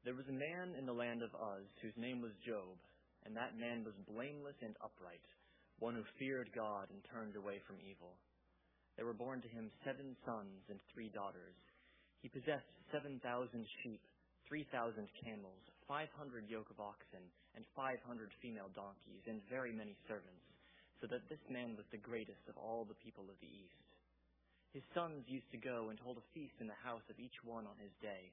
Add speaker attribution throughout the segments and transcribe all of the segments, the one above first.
Speaker 1: There was a man in the land of Uz whose name was Job, and that man was blameless and upright, one who feared God and turned away from evil. There were born to him seven sons and three daughters. He possessed seven thousand sheep, three thousand camels, five hundred yoke of oxen, and five hundred female donkeys, and very many servants, so that this man was the greatest of all the people of the east. His sons used to go and hold a feast in the house of each one on his day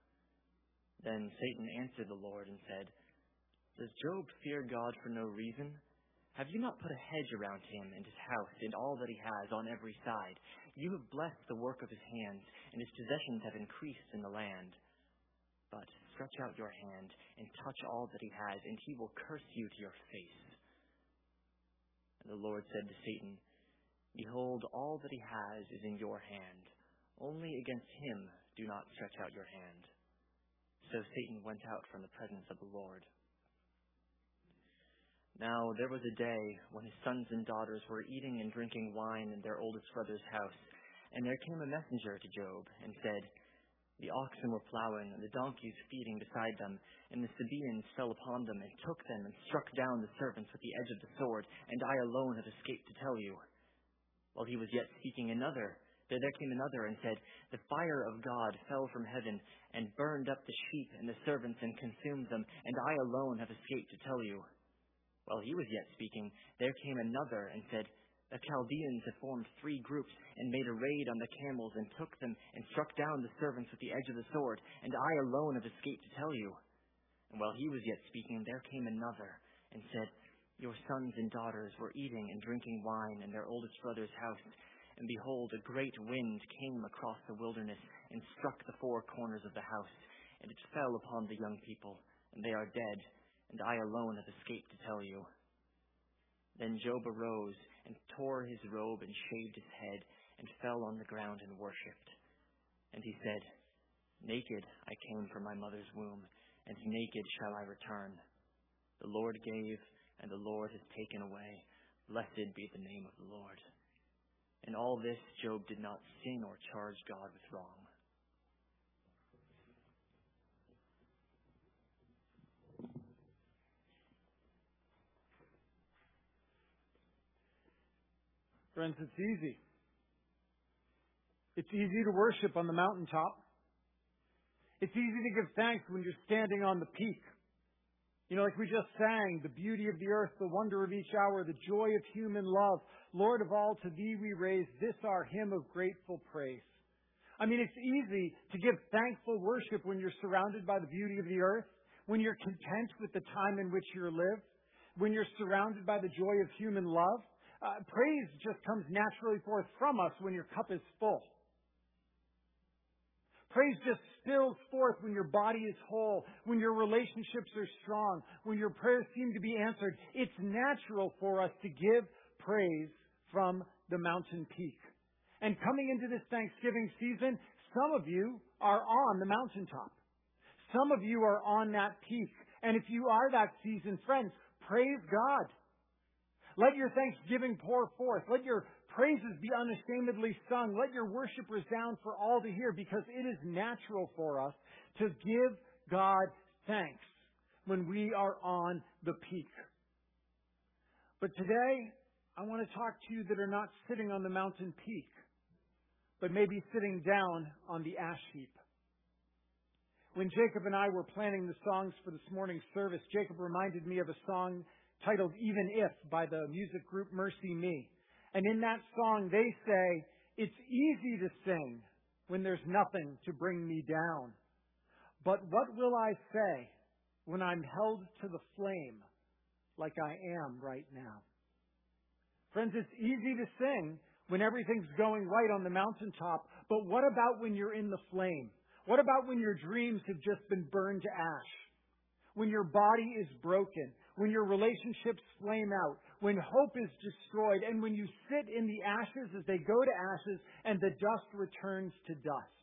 Speaker 1: Then Satan answered the Lord and said, Does Job fear God for no reason? Have you not put a hedge around him and his house and all that he has on every side? You have blessed the work of his hands, and his possessions have increased in the land. But stretch out your hand and touch all that he has, and he will curse you to your face. And the Lord said to Satan, Behold, all that he has is in your hand. Only against him do not stretch out your hand. So Satan went out from the presence of the Lord. Now there was a day when his sons and daughters were eating and drinking wine in their oldest brother's house, and there came a messenger to Job and said, The oxen were plowing and the donkeys feeding beside them, and the Sabaeans fell upon them and took them and struck down the servants with the edge of the sword, and I alone have escaped to tell you. While he was yet speaking another, there, there came another and said, The fire of God fell from heaven and burned up the sheep and the servants and consumed them, and I alone have escaped to tell you. While he was yet speaking, there came another and said, The Chaldeans have formed three groups and made a raid on the camels and took them and struck down the servants with the edge of the sword, and I alone have escaped to tell you. And while he was yet speaking, there came another and said, Your sons and daughters were eating and drinking wine in their oldest brother's house, and behold, a great wind came across the wilderness and struck the four corners of the house, and it fell upon the young people, and they are dead and I alone have escaped to tell you. Then Job arose and tore his robe and shaved his head and fell on the ground and worshipped. And he said, Naked I came from my mother's womb, and naked shall I return. The Lord gave, and the Lord has taken away. Blessed be the name of the Lord. In all this, Job did not sin or charge God with wrong.
Speaker 2: Friends, it's easy. It's easy to worship on the mountaintop. It's easy to give thanks when you're standing on the peak. You know, like we just sang, the beauty of the earth, the wonder of each hour, the joy of human love. Lord of all, to thee we raise this our hymn of grateful praise. I mean, it's easy to give thankful worship when you're surrounded by the beauty of the earth, when you're content with the time in which you live, when you're surrounded by the joy of human love. Uh, praise just comes naturally forth from us when your cup is full. Praise just spills forth when your body is whole, when your relationships are strong, when your prayers seem to be answered. It's natural for us to give praise from the mountain peak. And coming into this Thanksgiving season, some of you are on the mountaintop. Some of you are on that peak. And if you are that season, friends, praise God. Let your thanksgiving pour forth. Let your praises be unashamedly sung. Let your worship resound for all to hear because it is natural for us to give God thanks when we are on the peak. But today, I want to talk to you that are not sitting on the mountain peak, but maybe sitting down on the ash heap. When Jacob and I were planning the songs for this morning's service, Jacob reminded me of a song titled Even If by the music group MercyMe. And in that song, they say, It's easy to sing when there's nothing to bring me down. But what will I say when I'm held to the flame like I am right now? Friends, it's easy to sing when everything's going right on the mountaintop, but what about when you're in the flame? What about when your dreams have just been burned to ash? When your body is broken? When your relationships flame out? When hope is destroyed? And when you sit in the ashes as they go to ashes and the dust returns to dust?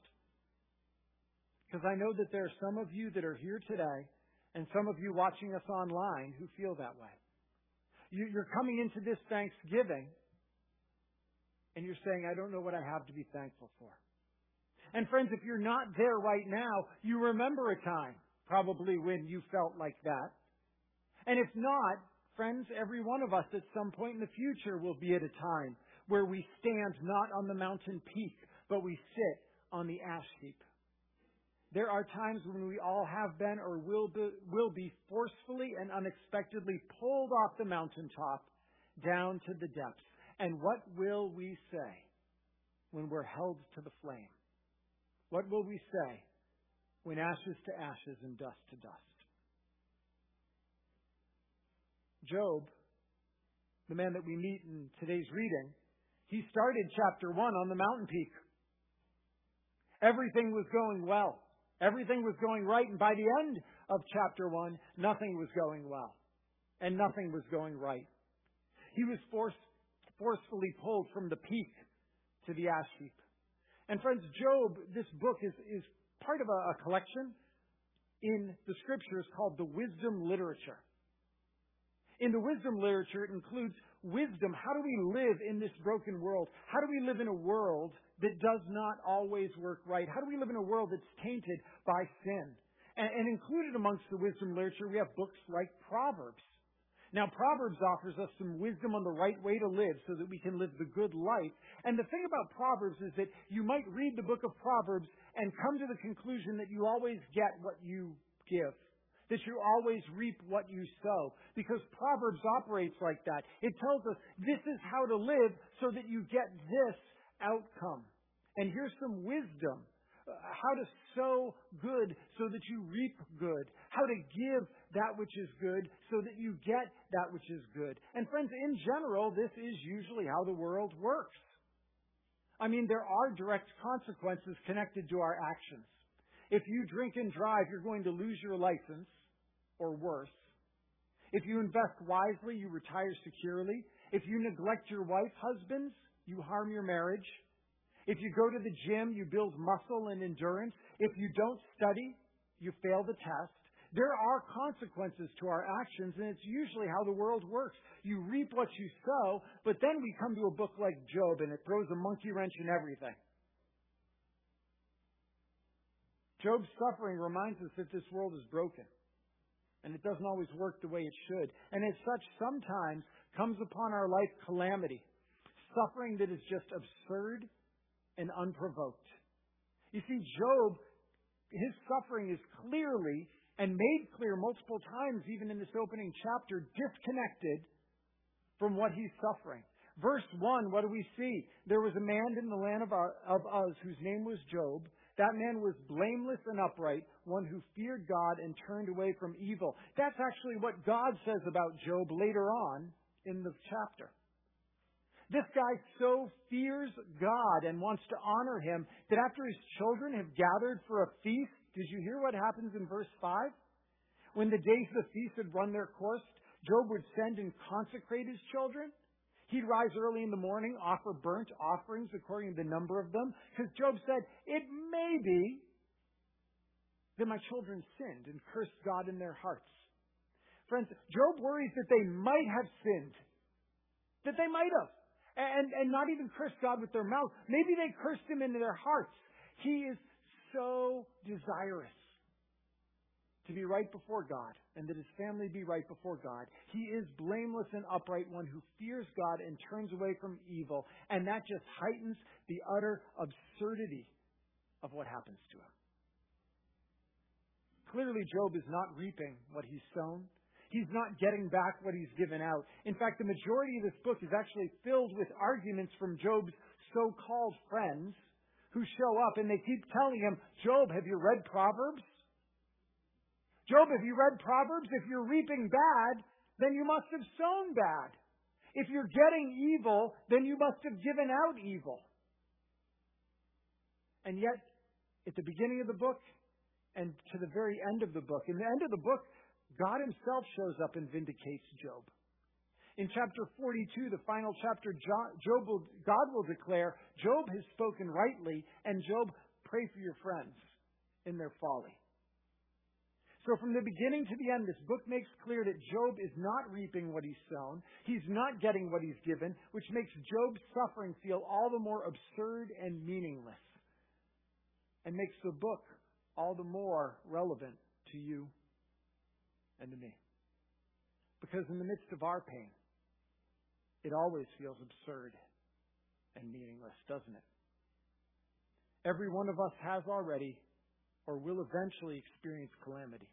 Speaker 2: Because I know that there are some of you that are here today and some of you watching us online who feel that way. You're coming into this Thanksgiving and you're saying, I don't know what I have to be thankful for. And friends, if you're not there right now, you remember a time probably when you felt like that. And if not, friends, every one of us at some point in the future will be at a time where we stand not on the mountain peak, but we sit on the ash heap. There are times when we all have been or will be, will be forcefully and unexpectedly pulled off the mountaintop down to the depths. And what will we say when we're held to the flame? What will we say when ashes to ashes and dust to dust? Job, the man that we meet in today's reading, he started chapter 1 on the mountain peak. Everything was going well. Everything was going right. And by the end of chapter 1, nothing was going well. And nothing was going right. He was forced, forcefully pulled from the peak to the ash heap. And friends, Job, this book is, is part of a, a collection in the scriptures called the wisdom literature. In the wisdom literature, it includes wisdom. How do we live in this broken world? How do we live in a world that does not always work right? How do we live in a world that's tainted by sin? And, and included amongst the wisdom literature, we have books like Proverbs. Now, Proverbs offers us some wisdom on the right way to live so that we can live the good life. And the thing about Proverbs is that you might read the book of Proverbs and come to the conclusion that you always get what you give. That you always reap what you sow. Because Proverbs operates like that. It tells us this is how to live so that you get this outcome. And here's some wisdom uh, how to sow good so that you reap good, how to give that which is good so that you get that which is good. And friends, in general, this is usually how the world works. I mean, there are direct consequences connected to our actions. If you drink and drive, you're going to lose your license, or worse. If you invest wisely, you retire securely. If you neglect your wife, husbands, you harm your marriage. If you go to the gym, you build muscle and endurance. If you don't study, you fail the test. There are consequences to our actions, and it's usually how the world works. You reap what you sow, but then we come to a book like Job, and it throws a monkey wrench in everything. Job's suffering reminds us that this world is broken, and it doesn't always work the way it should. And as such, sometimes comes upon our life calamity, suffering that is just absurd and unprovoked. You see, Job, his suffering is clearly and made clear multiple times, even in this opening chapter, disconnected from what he's suffering. Verse 1, what do we see? There was a man in the land of, our, of whose name was Job. That man was blameless and upright, one who feared God and turned away from evil. That's actually what God says about Job later on in the chapter. This guy so fears God and wants to honor him that after his children have gathered for a feast, did you hear what happens in verse 5? When the days of the feast had run their course, Job would send and consecrate his children. He'd rise early in the morning, offer burnt offerings according to the number of them, because Job said, It may be that my children sinned and cursed God in their hearts. Friends, Job worries that they might have sinned. That they might have and, and not even cursed God with their mouth. Maybe they cursed him into their hearts. He is so desirous to be right before God and that his family be right before God. He is blameless and upright, one who fears God and turns away from evil. And that just heightens the utter absurdity of what happens to him. Clearly, Job is not reaping what he's sown. He's not getting back what he's given out. In fact, the majority of this book is actually filled with arguments from Job's so-called friends who show up and they keep telling him, Job, have you read Proverbs? Job, have you read Proverbs? If you're reaping bad, then you must have sown bad. If you're getting evil, then you must have given out evil. And yet, at the beginning of the book and to the very end of the book, in the end of the book, God Himself shows up and vindicates Job. In chapter 42, the final chapter, Job will, God will declare, Job has spoken rightly, and Job, pray for your friends in their folly. So from the beginning to the end, this book makes clear that Job is not reaping what he's sown. He's not getting what he's given, which makes Job's suffering feel all the more absurd and meaningless. And makes the book all the more relevant to you and to me. Because in the midst of our pain, it always feels absurd and meaningless, doesn't it? Every one of us has already or will eventually experience calamity.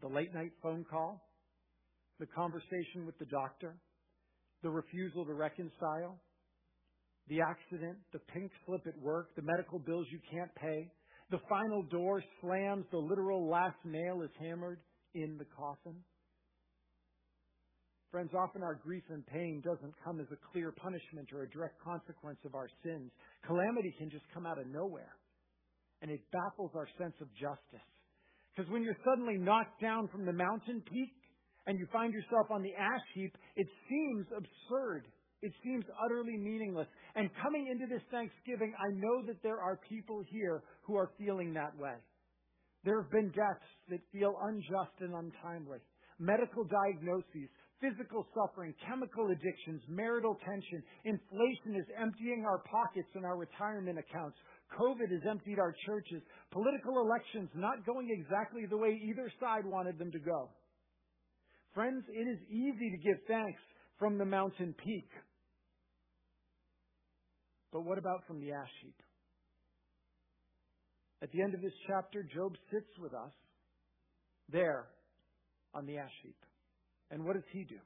Speaker 2: The late night phone call, the conversation with the doctor, the refusal to reconcile, the accident, the pink slip at work, the medical bills you can't pay, the final door slams, the literal last nail is hammered in the coffin. Friends, often our grief and pain doesn't come as a clear punishment or a direct consequence of our sins. Calamity can just come out of nowhere and it baffles our sense of justice. Because when you're suddenly knocked down from the mountain peak and you find yourself on the ash heap, it seems absurd. It seems utterly meaningless. And coming into this Thanksgiving, I know that there are people here who are feeling that way. There have been deaths that feel unjust and untimely, medical diagnoses, physical suffering, chemical addictions, marital tension. Inflation is emptying our pockets and our retirement accounts. COVID has emptied our churches. Political elections not going exactly the way either side wanted them to go. Friends, it is easy to give thanks from the mountain peak. But what about from the ash heap? At the end of this chapter, Job sits with us there on the ash heap. And what does he do?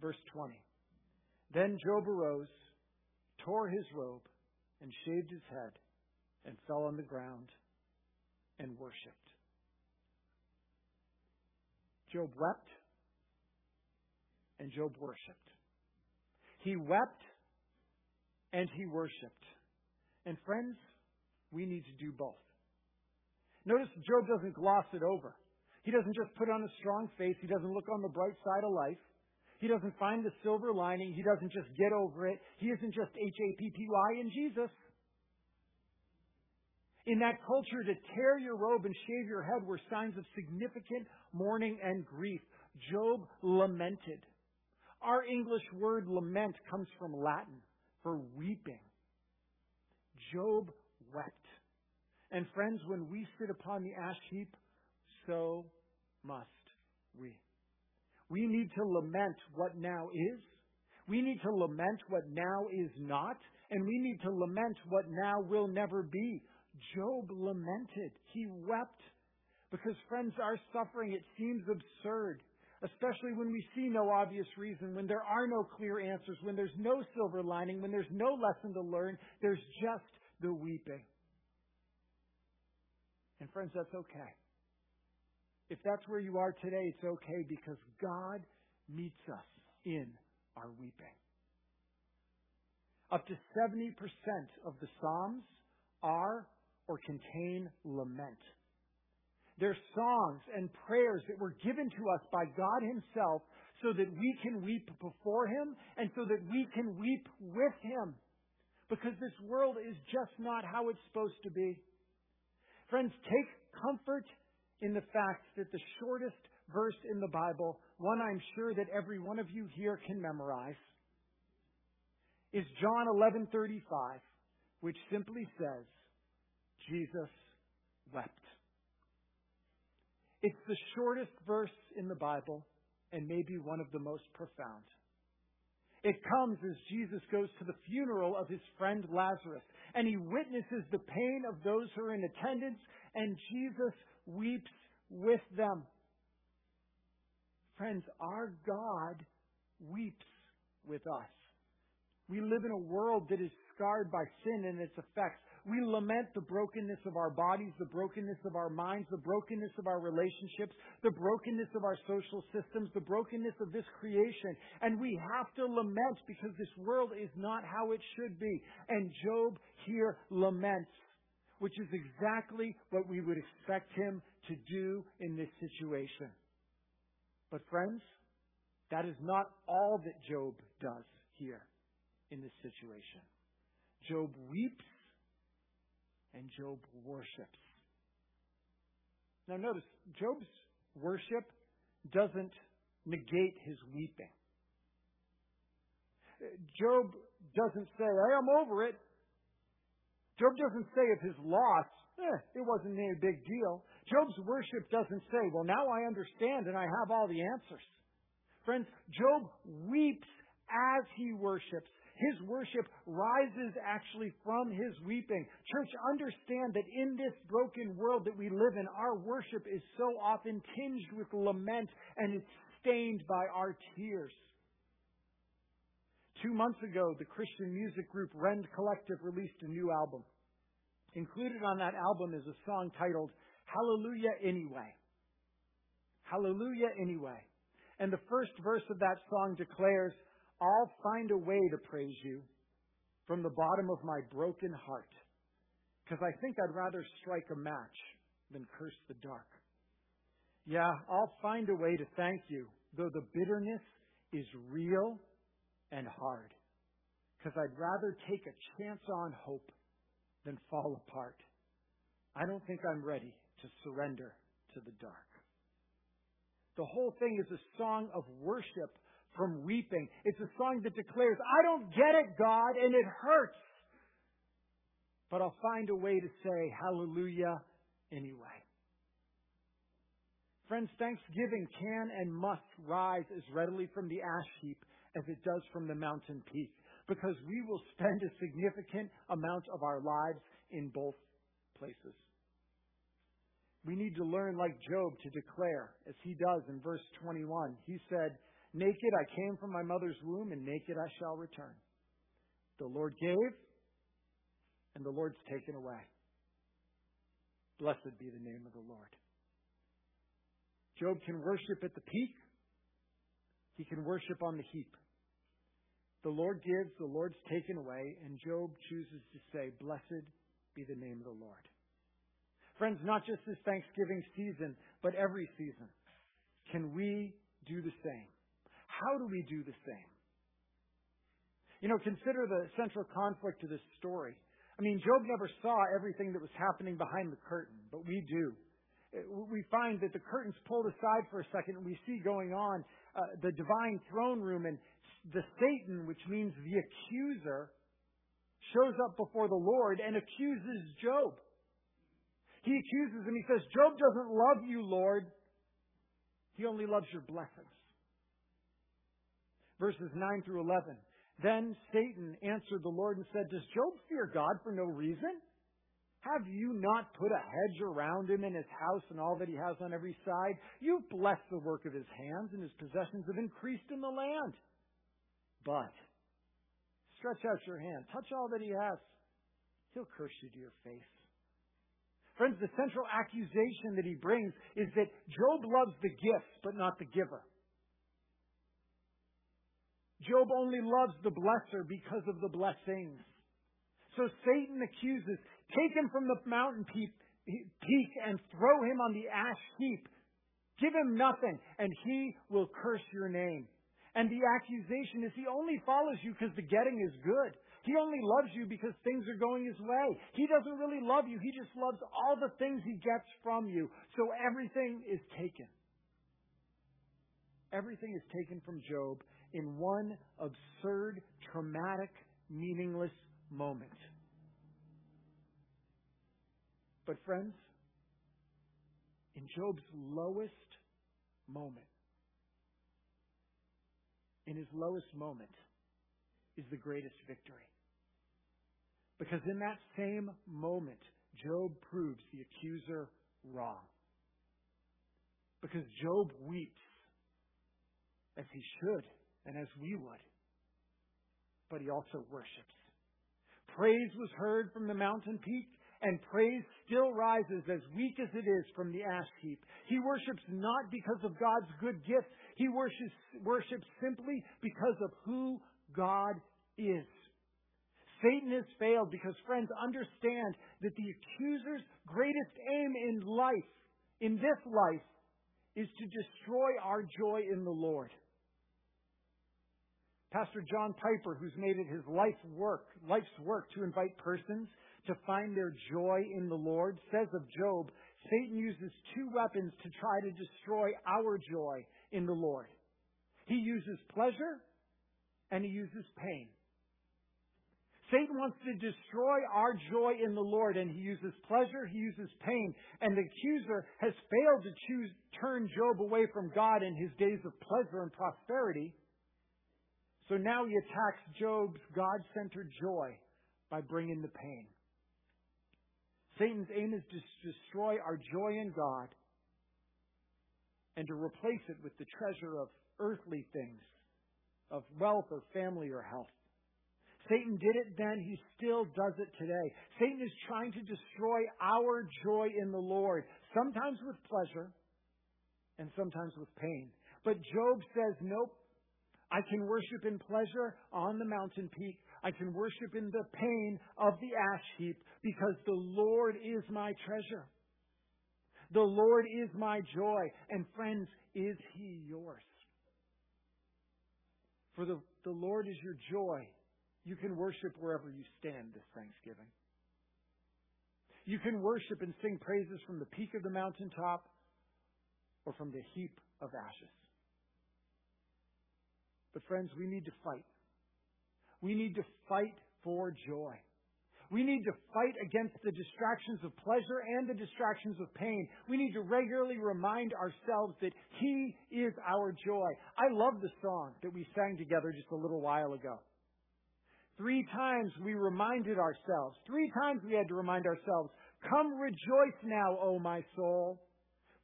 Speaker 2: Verse 20. Then Job arose, tore his robe, and shaved his head and fell on the ground and worshiped. Job wept and Job worshiped. He wept and he worshiped. And friends, we need to do both. Notice Job doesn't gloss it over. He doesn't just put on a strong face. He doesn't look on the bright side of life. He doesn't find the silver lining. He doesn't just get over it. He isn't just H-A-P-P-Y in Jesus. In that culture, to tear your robe and shave your head were signs of significant mourning and grief. Job lamented. Our English word lament comes from Latin for weeping. Job wept. And friends, when we sit upon the ash heap, so must we. We need to lament what now is. We need to lament what now is not. And we need to lament what now will never be. Job lamented. He wept. Because, friends, our suffering, it seems absurd. Especially when we see no obvious reason, when there are no clear answers, when there's no silver lining, when there's no lesson to learn, there's just the weeping. And friends, that's okay. If that's where you are today, it's okay because God meets us in our weeping. Up to 70% of the Psalms are or contain lament. They're songs and prayers that were given to us by God Himself so that we can weep before Him and so that we can weep with Him. Because this world is just not how it's supposed to be. Friends, take comfort in the fact that the shortest verse in the Bible, one I'm sure that every one of you here can memorize, is John 11:35, which simply says, Jesus wept. It's the shortest verse in the Bible and maybe one of the most profound. It comes as Jesus goes to the funeral of his friend Lazarus and he witnesses the pain of those who are in attendance and Jesus weeps with them. Friends, our God weeps with us. We live in a world that is scarred by sin and its effects. We lament the brokenness of our bodies, the brokenness of our minds, the brokenness of our relationships, the brokenness of our social systems, the brokenness of this creation. And we have to lament because this world is not how it should be. And Job here laments, which is exactly what we would expect him to do in this situation. But friends, that is not all that Job does here in this situation. Job weeps and Job worships. Now notice, Job's worship doesn't negate his weeping. Job doesn't say, hey, I'm over it. Job doesn't say of his loss, eh, it wasn't any big deal. Job's worship doesn't say, well, now I understand and I have all the answers. Friends, Job weeps as he worships. His worship rises actually from his weeping. Church, understand that in this broken world that we live in, our worship is so often tinged with lament and it's stained by our tears. Two months ago, the Christian music group Rend Collective released a new album. Included on that album is a song titled Hallelujah Anyway. Hallelujah Anyway. And the first verse of that song declares, I'll find a way to praise you from the bottom of my broken heart. Because I think I'd rather strike a match than curse the dark. Yeah, I'll find a way to thank you, though the bitterness is real and hard. Because I'd rather take a chance on hope than fall apart. I don't think I'm ready to surrender to the dark. The whole thing is a song of worship from weeping. It's a song that declares, I don't get it, God, and it hurts. But I'll find a way to say hallelujah anyway. Friends, thanksgiving can and must rise as readily from the ash heap as it does from the mountain peak because we will spend a significant amount of our lives in both places. We need to learn like Job to declare, as he does in verse 21. He said, Naked I came from my mother's womb, and naked I shall return. The Lord gave, and the Lord's taken away. Blessed be the name of the Lord. Job can worship at the peak. He can worship on the heap. The Lord gives, the Lord's taken away, and Job chooses to say, Blessed be the name of the Lord. Friends, not just this Thanksgiving season, but every season, can we do the same? How do we do the same? You know, consider the central conflict to this story. I mean, Job never saw everything that was happening behind the curtain, but we do. We find that the curtain's pulled aside for a second and we see going on uh, the divine throne room and the Satan, which means the accuser, shows up before the Lord and accuses Job. He accuses him. He says, Job doesn't love you, Lord. He only loves your blessings verses 9 through 11. Then Satan answered the Lord and said, Does Job fear God for no reason? Have you not put a hedge around him and his house and all that he has on every side? You've blessed the work of his hands, and his possessions have increased in the land. But stretch out your hand, touch all that he has. He'll curse you to your face. Friends, the central accusation that he brings is that Job loves the gifts, but not the giver. Job only loves the blesser because of the blessings. So Satan accuses, take him from the mountain peak, and throw him on the ash heap. Give him nothing, and he will curse your name. And the accusation is he only follows you because the getting is good. He only loves you because things are going his way. He doesn't really love you. He just loves all the things he gets from you. So everything is taken. Everything is taken from Job, in one absurd, traumatic, meaningless moment. But, friends, in Job's lowest moment, in his lowest moment, is the greatest victory. Because in that same moment, Job proves the accuser wrong. Because Job weeps as he should and as we would. But he also worships. Praise was heard from the mountain peak, and praise still rises as weak as it is from the ash heap. He worships not because of God's good gifts. He worships, worships simply because of who God is. Satan has failed because, friends, understand that the accuser's greatest aim in life, in this life, is to destroy our joy in the Lord. Pastor John Piper, who's made it his life work, life's work to invite persons to find their joy in the Lord, says of Job, Satan uses two weapons to try to destroy our joy in the Lord. He uses pleasure and he uses pain. Satan wants to destroy our joy in the Lord, and he uses pleasure, he uses pain. And the accuser has failed to choose, turn Job away from God in his days of pleasure and prosperity. So now he attacks Job's God centered joy by bringing the pain. Satan's aim is to destroy our joy in God and to replace it with the treasure of earthly things, of wealth or family or health. Satan did it then, he still does it today. Satan is trying to destroy our joy in the Lord, sometimes with pleasure and sometimes with pain. But Job says, nope, I can worship in pleasure on the mountain peak. I can worship in the pain of the ash heap because the Lord is my treasure. The Lord is my joy. And friends, is He yours? For the, the Lord is your joy. You can worship wherever you stand this Thanksgiving. You can worship and sing praises from the peak of the mountaintop or from the heap of ashes. But friends, we need to fight. We need to fight for joy. We need to fight against the distractions of pleasure and the distractions of pain. We need to regularly remind ourselves that He is our joy. I love the song that we sang together just a little while ago. Three times we reminded ourselves, three times we had to remind ourselves, come rejoice now, O my soul,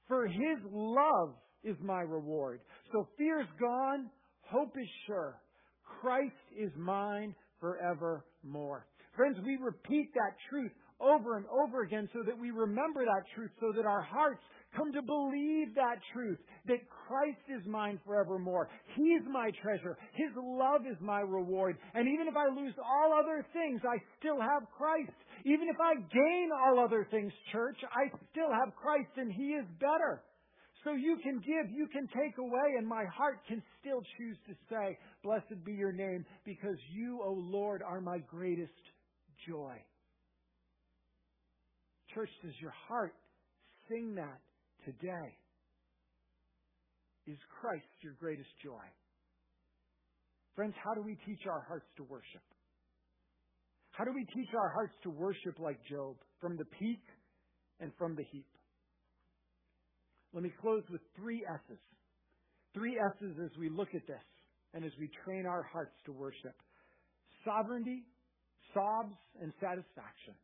Speaker 2: for His love is my reward. So fear's gone, hope is sure. Christ is mine forevermore. Friends, we repeat that truth over and over again so that we remember that truth, so that our hearts come to believe that truth, that Christ is mine forevermore. He's my treasure. His love is my reward. And even if I lose all other things, I still have Christ. Even if I gain all other things, church, I still have Christ and He is better. So you can give, you can take away, and my heart can still choose to say, Blessed be your name, because you, O Lord, are my greatest joy. Church, does your heart sing that today? Is Christ your greatest joy? Friends, how do we teach our hearts to worship? How do we teach our hearts to worship like Job, from the peak and from the heap? Let me close with three S's. Three S's as we look at this and as we train our hearts to worship. Sovereignty, sobs, and satisfaction.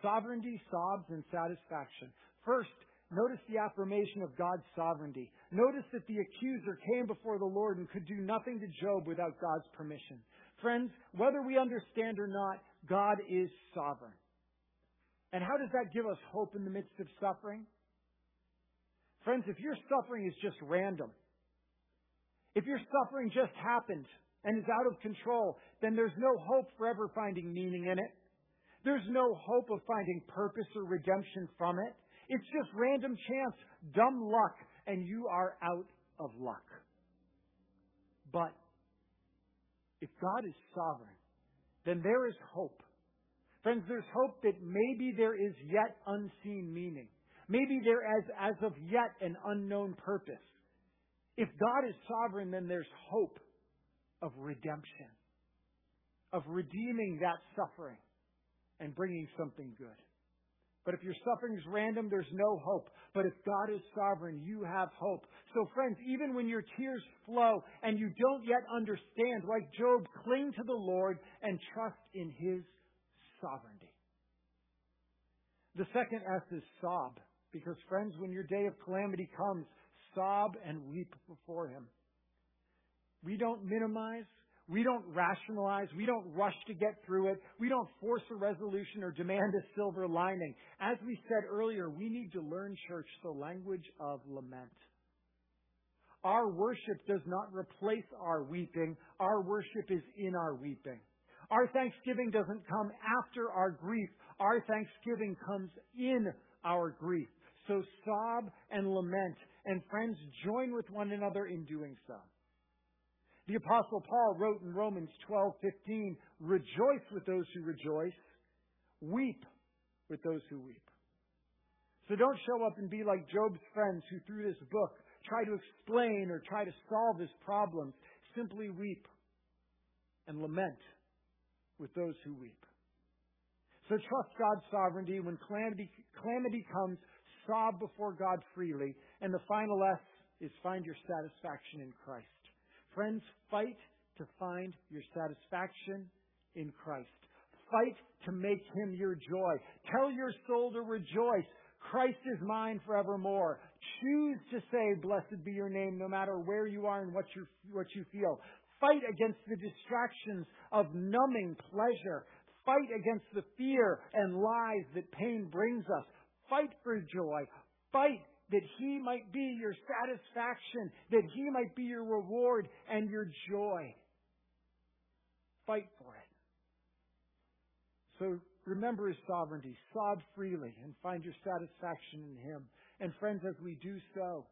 Speaker 2: Sovereignty, sobs, and satisfaction. First, notice the affirmation of God's sovereignty. Notice that the accuser came before the Lord and could do nothing to Job without God's permission. Friends, whether we understand or not, God is sovereign. And how does that give us hope in the midst of suffering? Friends, if your suffering is just random, if your suffering just happened and is out of control, then there's no hope for ever finding meaning in it. There's no hope of finding purpose or redemption from it. It's just random chance, dumb luck, and you are out of luck. But if God is sovereign, then there is hope. Friends, there's hope that maybe there is yet unseen meaning. Maybe there is, as of yet, an unknown purpose. If God is sovereign, then there's hope of redemption, of redeeming that suffering and bringing something good. But if your suffering is random, there's no hope. But if God is sovereign, you have hope. So friends, even when your tears flow and you don't yet understand, like Job, cling to the Lord and trust in His sovereignty. The second S is sob. Because, friends, when your day of calamity comes, sob and weep before Him. We don't minimize. We don't rationalize. We don't rush to get through it. We don't force a resolution or demand a silver lining. As we said earlier, we need to learn, church, the language of lament. Our worship does not replace our weeping. Our worship is in our weeping. Our thanksgiving doesn't come after our grief. Our thanksgiving comes in our grief. So sob and lament, and friends, join with one another in doing so. The apostle Paul wrote in Romans 12:15, "Rejoice with those who rejoice, weep with those who weep." So don't show up and be like Job's friends who through this book try to explain or try to solve his problems. Simply weep and lament with those who weep. So trust God's sovereignty. When calamity, calamity comes, sob before God freely. And the final S is find your satisfaction in Christ. Friends, fight to find your satisfaction in Christ. Fight to make him your joy. Tell your soul to rejoice. Christ is mine forevermore. Choose to say, blessed be your name, no matter where you are and what you, what you feel. Fight against the distractions of numbing pleasure. Fight against the fear and lies that pain brings us. Fight for joy. Fight that He might be your satisfaction, that He might be your reward and your joy. Fight for it. So remember His sovereignty. Sob freely and find your satisfaction in Him. And friends, as we do so,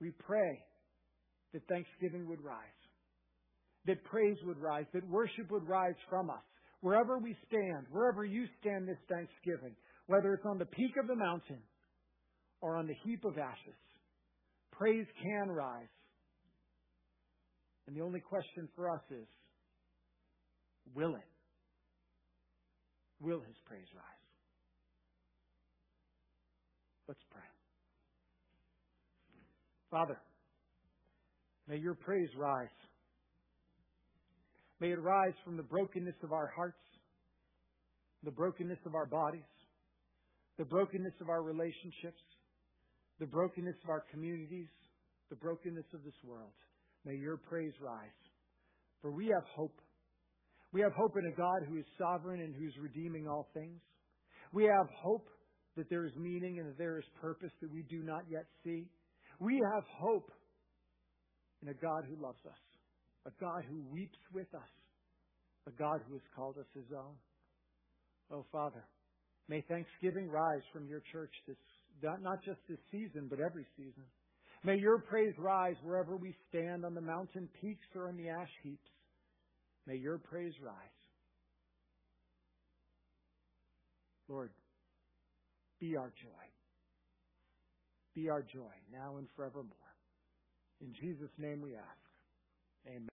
Speaker 2: we pray that thanksgiving would rise, that praise would rise, that worship would rise from us. Wherever we stand, wherever you stand this Thanksgiving, whether it's on the peak of the mountain or on the heap of ashes, praise can rise. And the only question for us is, will it? Will his praise rise? Let's pray. Father, may your praise rise. May it rise from the brokenness of our hearts, the brokenness of our bodies, the brokenness of our relationships, the brokenness of our communities, the brokenness of this world. May your praise rise. For we have hope. We have hope in a God who is sovereign and who's redeeming all things. We have hope that there is meaning and that there is purpose that we do not yet see. We have hope in a God who loves us, a God who weeps with us, a God who has called us his own. Oh, Father, may thanksgiving rise from your church this, not just this season, but every season. May your praise rise wherever we stand on the mountain peaks or on the ash heaps. May your praise rise. Lord, be our joy. Be our joy now and forevermore. In Jesus' name we ask. Amen.